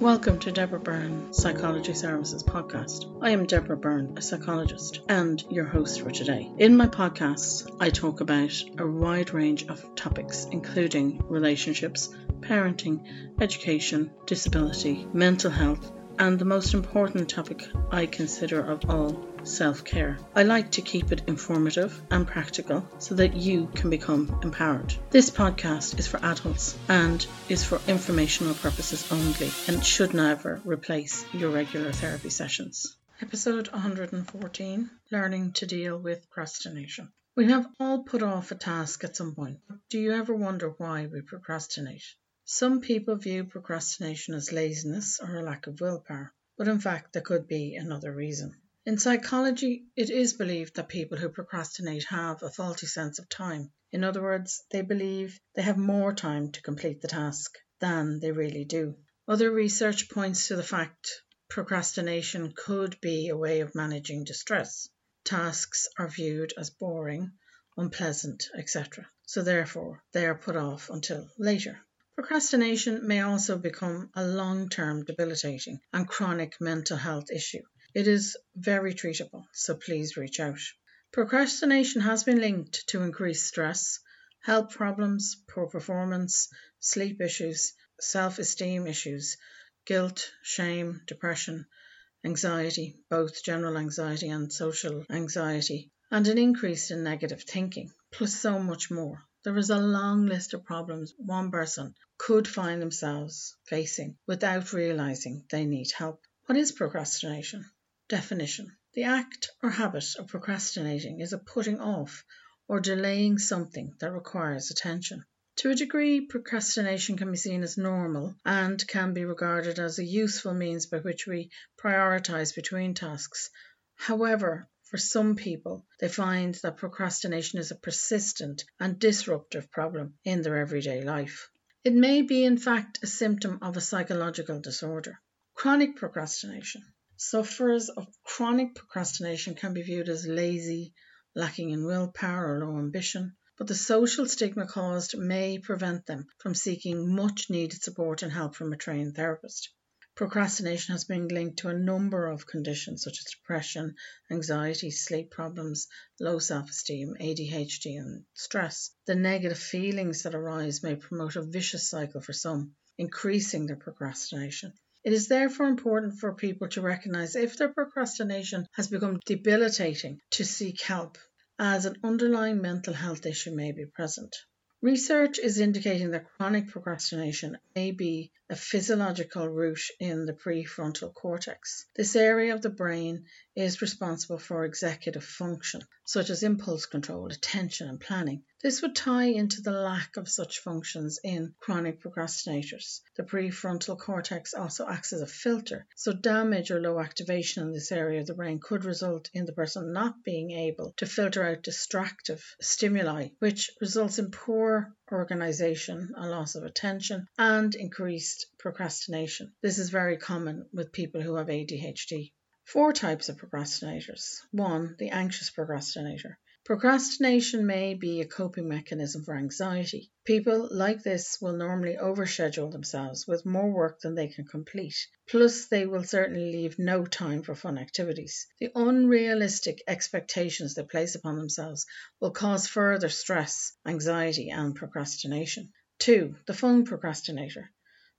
Welcome to Deborah Byrne Psychology Services podcast. I am Deborah Byrne, a psychologist, and your host for today. In my podcasts, I talk about a wide range of topics, including relationships, parenting, education, disability, mental health, and the most important topic I consider of all self care. I like to keep it informative and practical so that you can become empowered. This podcast is for adults and is for informational purposes only and should never replace your regular therapy sessions. Episode 114 Learning to Deal with Procrastination. We have all put off a task at some point. Do you ever wonder why we procrastinate? Some people view procrastination as laziness or a lack of willpower, but in fact, there could be another reason. In psychology, it is believed that people who procrastinate have a faulty sense of time. In other words, they believe they have more time to complete the task than they really do. Other research points to the fact procrastination could be a way of managing distress. Tasks are viewed as boring, unpleasant, etc. So therefore, they are put off until later. Procrastination may also become a long term debilitating and chronic mental health issue. It is very treatable, so please reach out. Procrastination has been linked to increased stress, health problems, poor performance, sleep issues, self esteem issues, guilt, shame, depression, anxiety, both general anxiety and social anxiety, and an increase in negative thinking, plus so much more. There is a long list of problems one person could find themselves facing without realizing they need help. What is procrastination? Definition The act or habit of procrastinating is a putting off or delaying something that requires attention. To a degree, procrastination can be seen as normal and can be regarded as a useful means by which we prioritize between tasks. However, for some people, they find that procrastination is a persistent and disruptive problem in their everyday life. It may be, in fact, a symptom of a psychological disorder. Chronic procrastination. Sufferers of chronic procrastination can be viewed as lazy, lacking in willpower or low ambition, but the social stigma caused may prevent them from seeking much needed support and help from a trained therapist. Procrastination has been linked to a number of conditions such as depression, anxiety, sleep problems, low self esteem, ADHD, and stress. The negative feelings that arise may promote a vicious cycle for some, increasing their procrastination. It is therefore important for people to recognize if their procrastination has become debilitating to seek help, as an underlying mental health issue may be present. Research is indicating that chronic procrastination may be a physiological root in the prefrontal cortex. This area of the brain is responsible for executive function, such as impulse control, attention, and planning. This would tie into the lack of such functions in chronic procrastinators. The prefrontal cortex also acts as a filter, so damage or low activation in this area of the brain could result in the person not being able to filter out distractive stimuli, which results in poor organization, a loss of attention, and increased procrastination. This is very common with people who have ADHD. Four types of procrastinators. One, the anxious procrastinator. Procrastination may be a coping mechanism for anxiety. People like this will normally overschedule themselves with more work than they can complete. Plus, they will certainly leave no time for fun activities. The unrealistic expectations they place upon themselves will cause further stress, anxiety, and procrastination. Two, the fun procrastinator.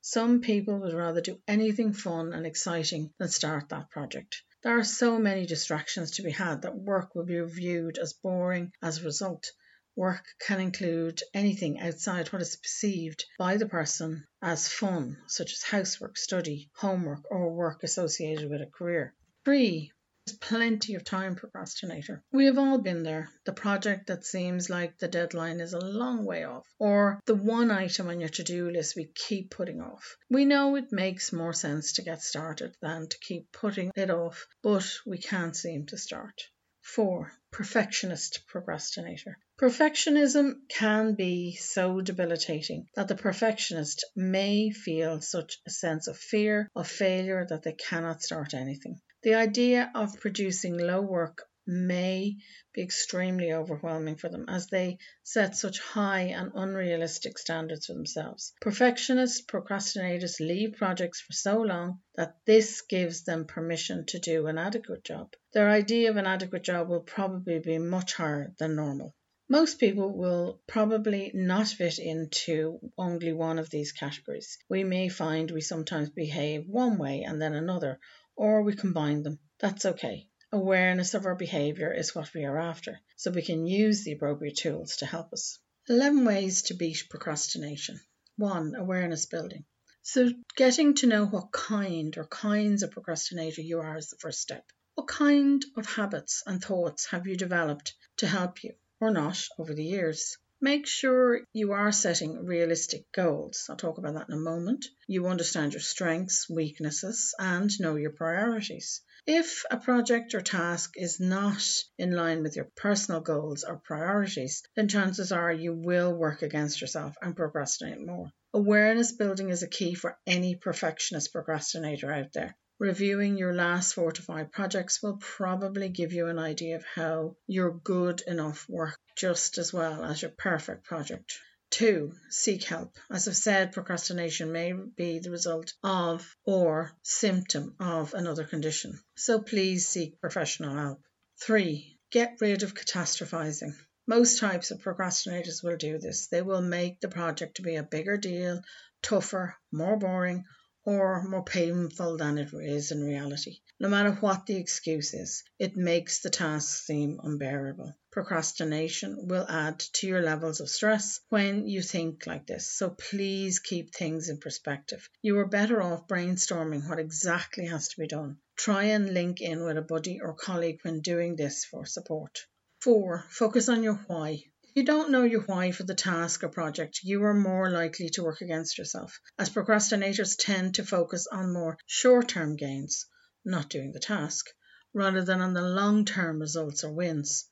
Some people would rather do anything fun and exciting than start that project. There are so many distractions to be had that work will be viewed as boring as a result. Work can include anything outside what is perceived by the person as fun, such as housework, study, homework, or work associated with a career. 3 plenty of time procrastinator. We have all been there. The project that seems like the deadline is a long way off, or the one item on your to do list we keep putting off. We know it makes more sense to get started than to keep putting it off, but we can't seem to start. 4. Perfectionist procrastinator. Perfectionism can be so debilitating that the perfectionist may feel such a sense of fear of failure that they cannot start anything. The idea of producing low work may be extremely overwhelming for them as they set such high and unrealistic standards for themselves. Perfectionists, procrastinators leave projects for so long that this gives them permission to do an adequate job. Their idea of an adequate job will probably be much higher than normal. Most people will probably not fit into only one of these categories. We may find we sometimes behave one way and then another, or we combine them. That's okay. Awareness of our behavior is what we are after, so we can use the appropriate tools to help us. 11 ways to beat procrastination. 1. Awareness building. So, getting to know what kind or kinds of procrastinator you are is the first step. What kind of habits and thoughts have you developed to help you, or not, over the years? Make sure you are setting realistic goals. I'll talk about that in a moment. You understand your strengths, weaknesses, and know your priorities. If a project or task is not in line with your personal goals or priorities, then chances are you will work against yourself and procrastinate more. Awareness building is a key for any perfectionist procrastinator out there. Reviewing your last four to five projects will probably give you an idea of how your good enough work just as well as your perfect project. Two, seek help. As I've said, procrastination may be the result of or symptom of another condition. So please seek professional help. Three, get rid of catastrophizing. Most types of procrastinators will do this. They will make the project to be a bigger deal, tougher, more boring, or more painful than it is in reality. No matter what the excuse is, it makes the task seem unbearable. Procrastination will add to your levels of stress when you think like this, so please keep things in perspective. You are better off brainstorming what exactly has to be done. Try and link in with a buddy or colleague when doing this for support. 4. Focus on your why you don't know your why for the task or project, you are more likely to work against yourself, as procrastinators tend to focus on more short term gains, not doing the task, rather than on the long term results or wins.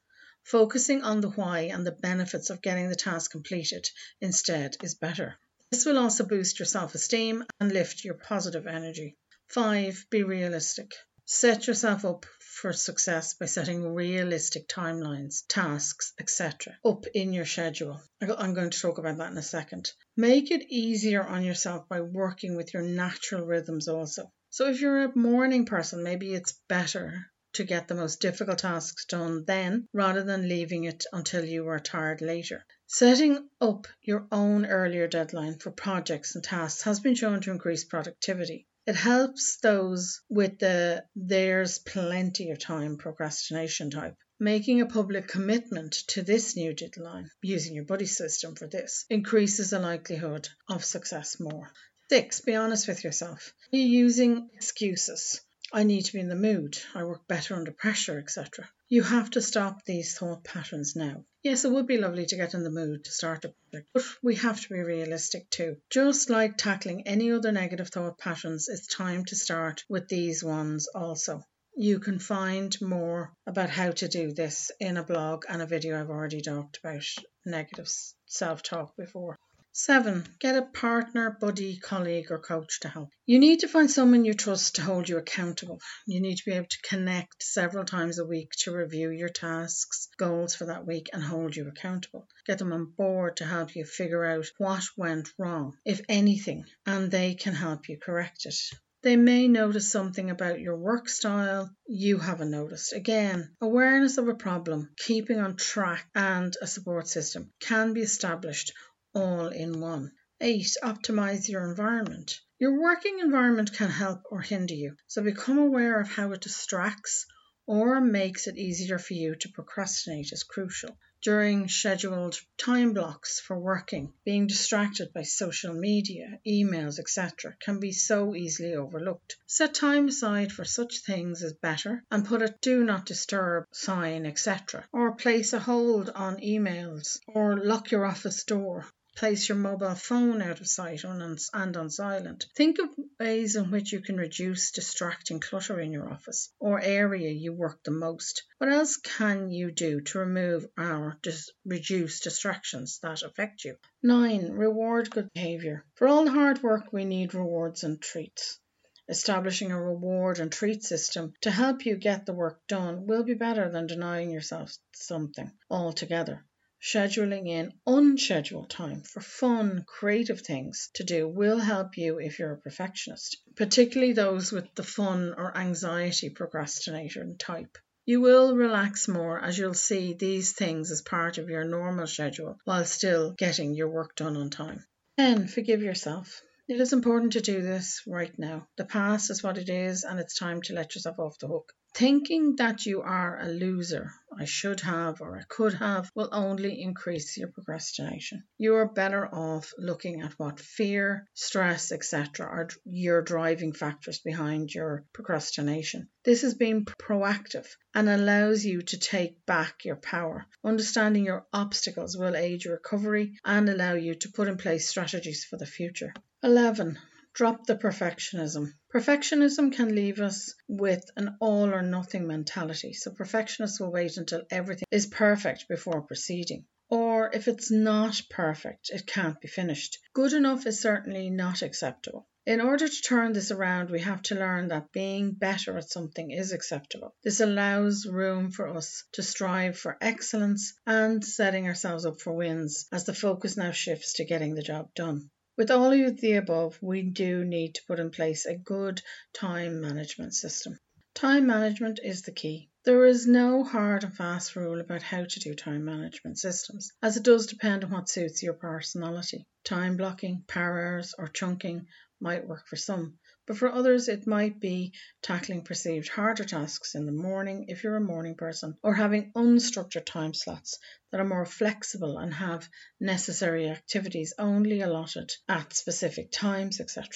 Focusing on the why and the benefits of getting the task completed instead is better. This will also boost your self esteem and lift your positive energy. 5. Be realistic. Set yourself up for success by setting realistic timelines, tasks, etc. up in your schedule. I'm going to talk about that in a second. Make it easier on yourself by working with your natural rhythms also. So if you're a morning person, maybe it's better to get the most difficult tasks done then rather than leaving it until you are tired later. Setting up your own earlier deadline for projects and tasks has been shown to increase productivity. It helps those with the there's plenty of time procrastination type. Making a public commitment to this new deadline, using your buddy system for this, increases the likelihood of success more. Six, be honest with yourself. Are you using excuses? I need to be in the mood, I work better under pressure, etc. You have to stop these thought patterns now. Yes, it would be lovely to get in the mood to start a project, but we have to be realistic too. Just like tackling any other negative thought patterns, it's time to start with these ones also. You can find more about how to do this in a blog and a video I've already talked about negative self talk before. Seven, get a partner, buddy, colleague, or coach to help. You need to find someone you trust to hold you accountable. You need to be able to connect several times a week to review your tasks, goals for that week, and hold you accountable. Get them on board to help you figure out what went wrong, if anything, and they can help you correct it. They may notice something about your work style you haven't noticed. Again, awareness of a problem, keeping on track, and a support system can be established all in one. 8. Optimize your environment. Your working environment can help or hinder you, so become aware of how it distracts or makes it easier for you to procrastinate is crucial. During scheduled time blocks for working, being distracted by social media, emails, etc., can be so easily overlooked. Set time aside for such things as better and put a do not disturb sign, etc., or place a hold on emails, or lock your office door place your mobile phone out of sight and on silent. Think of ways in which you can reduce distracting clutter in your office or area you work the most. What else can you do to remove or dis- reduce distractions that affect you? 9. Reward good behavior. For all the hard work, we need rewards and treats. establishing a reward and treat system to help you get the work done will be better than denying yourself something altogether. Scheduling in unscheduled time for fun, creative things to do will help you if you're a perfectionist, particularly those with the fun or anxiety procrastinator type. You will relax more as you'll see these things as part of your normal schedule while still getting your work done on time. Then forgive yourself. It is important to do this right now. The past is what it is, and it's time to let yourself off the hook. Thinking that you are a loser, I should have or I could have, will only increase your procrastination. You are better off looking at what fear, stress, etc. are your driving factors behind your procrastination. This is being proactive and allows you to take back your power. Understanding your obstacles will aid your recovery and allow you to put in place strategies for the future. 11. Drop the perfectionism. Perfectionism can leave us with an all or nothing mentality. So, perfectionists will wait until everything is perfect before proceeding. Or if it's not perfect, it can't be finished. Good enough is certainly not acceptable. In order to turn this around, we have to learn that being better at something is acceptable. This allows room for us to strive for excellence and setting ourselves up for wins as the focus now shifts to getting the job done. With all of the above, we do need to put in place a good time management system. Time management is the key. There is no hard and fast rule about how to do time management systems, as it does depend on what suits your personality. Time blocking, power hours, or chunking might work for some, but for others it might be tackling perceived harder tasks in the morning if you're a morning person, or having unstructured time slots that are more flexible and have necessary activities only allotted at specific times, etc.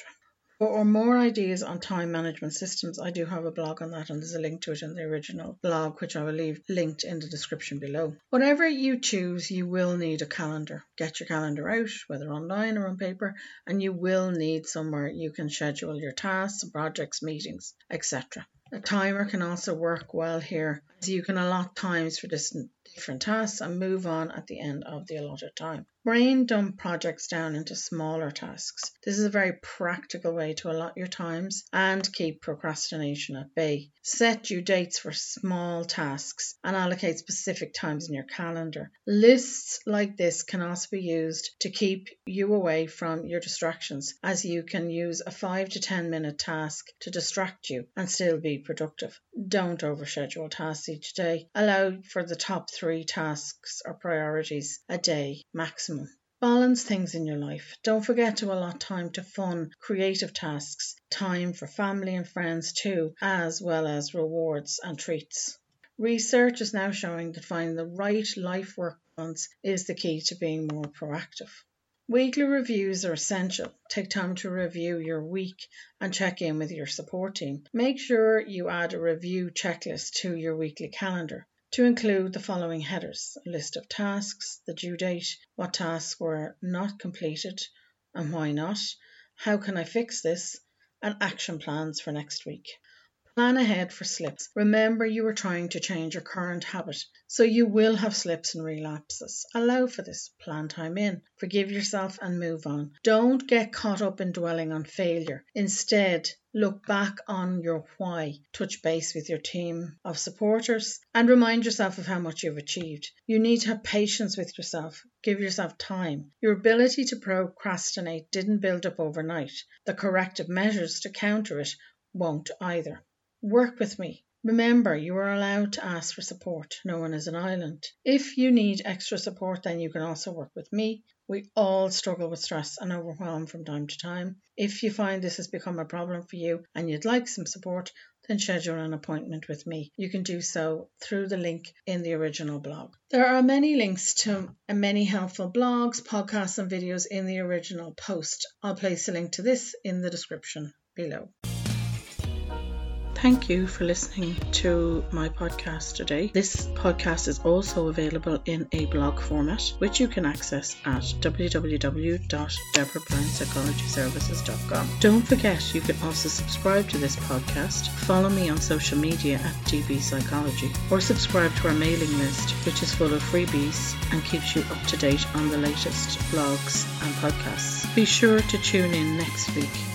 For more ideas on time management systems, I do have a blog on that, and there's a link to it in the original blog, which I will leave linked in the description below. Whatever you choose, you will need a calendar. Get your calendar out, whether online or on paper, and you will need somewhere you can schedule your tasks, projects, meetings, etc. A timer can also work well here, as you can allot times for different tasks and move on at the end of the allotted time. Brain dump projects down into smaller tasks. This is a very practical way to allot your times and keep procrastination at bay. Set due dates for small tasks and allocate specific times in your calendar. Lists like this can also be used to keep you away from your distractions, as you can use a 5 to 10 minute task to distract you and still be productive. Don't overschedule tasks each day. Allow for the top three tasks or priorities a day maximum maximum. Balance things in your life. Don't forget to allot time to fun, creative tasks, time for family and friends too, as well as rewards and treats. Research is now showing that finding the right life work balance is the key to being more proactive. Weekly reviews are essential. Take time to review your week and check in with your support team. Make sure you add a review checklist to your weekly calendar to include the following headers a list of tasks, the due date, what tasks were not completed and why not, how can I fix this, and action plans for next week. Plan ahead for slips. Remember you are trying to change your current habit, so you will have slips and relapses. Allow for this. Plan time in. Forgive yourself and move on. Don't get caught up in dwelling on failure. Instead, look back on your why. Touch base with your team of supporters and remind yourself of how much you've achieved. You need to have patience with yourself. Give yourself time. Your ability to procrastinate didn't build up overnight. The corrective measures to counter it won't either. Work with me. Remember, you are allowed to ask for support. No one is an island. If you need extra support, then you can also work with me. We all struggle with stress and overwhelm from time to time. If you find this has become a problem for you and you'd like some support, then schedule an appointment with me. You can do so through the link in the original blog. There are many links to many helpful blogs, podcasts, and videos in the original post. I'll place a link to this in the description below. Thank you for listening to my podcast today. This podcast is also available in a blog format, which you can access at www.deborahbyrnepsychologyservices.com. Don't forget, you can also subscribe to this podcast, follow me on social media at DB Psychology, or subscribe to our mailing list, which is full of freebies and keeps you up to date on the latest blogs and podcasts. Be sure to tune in next week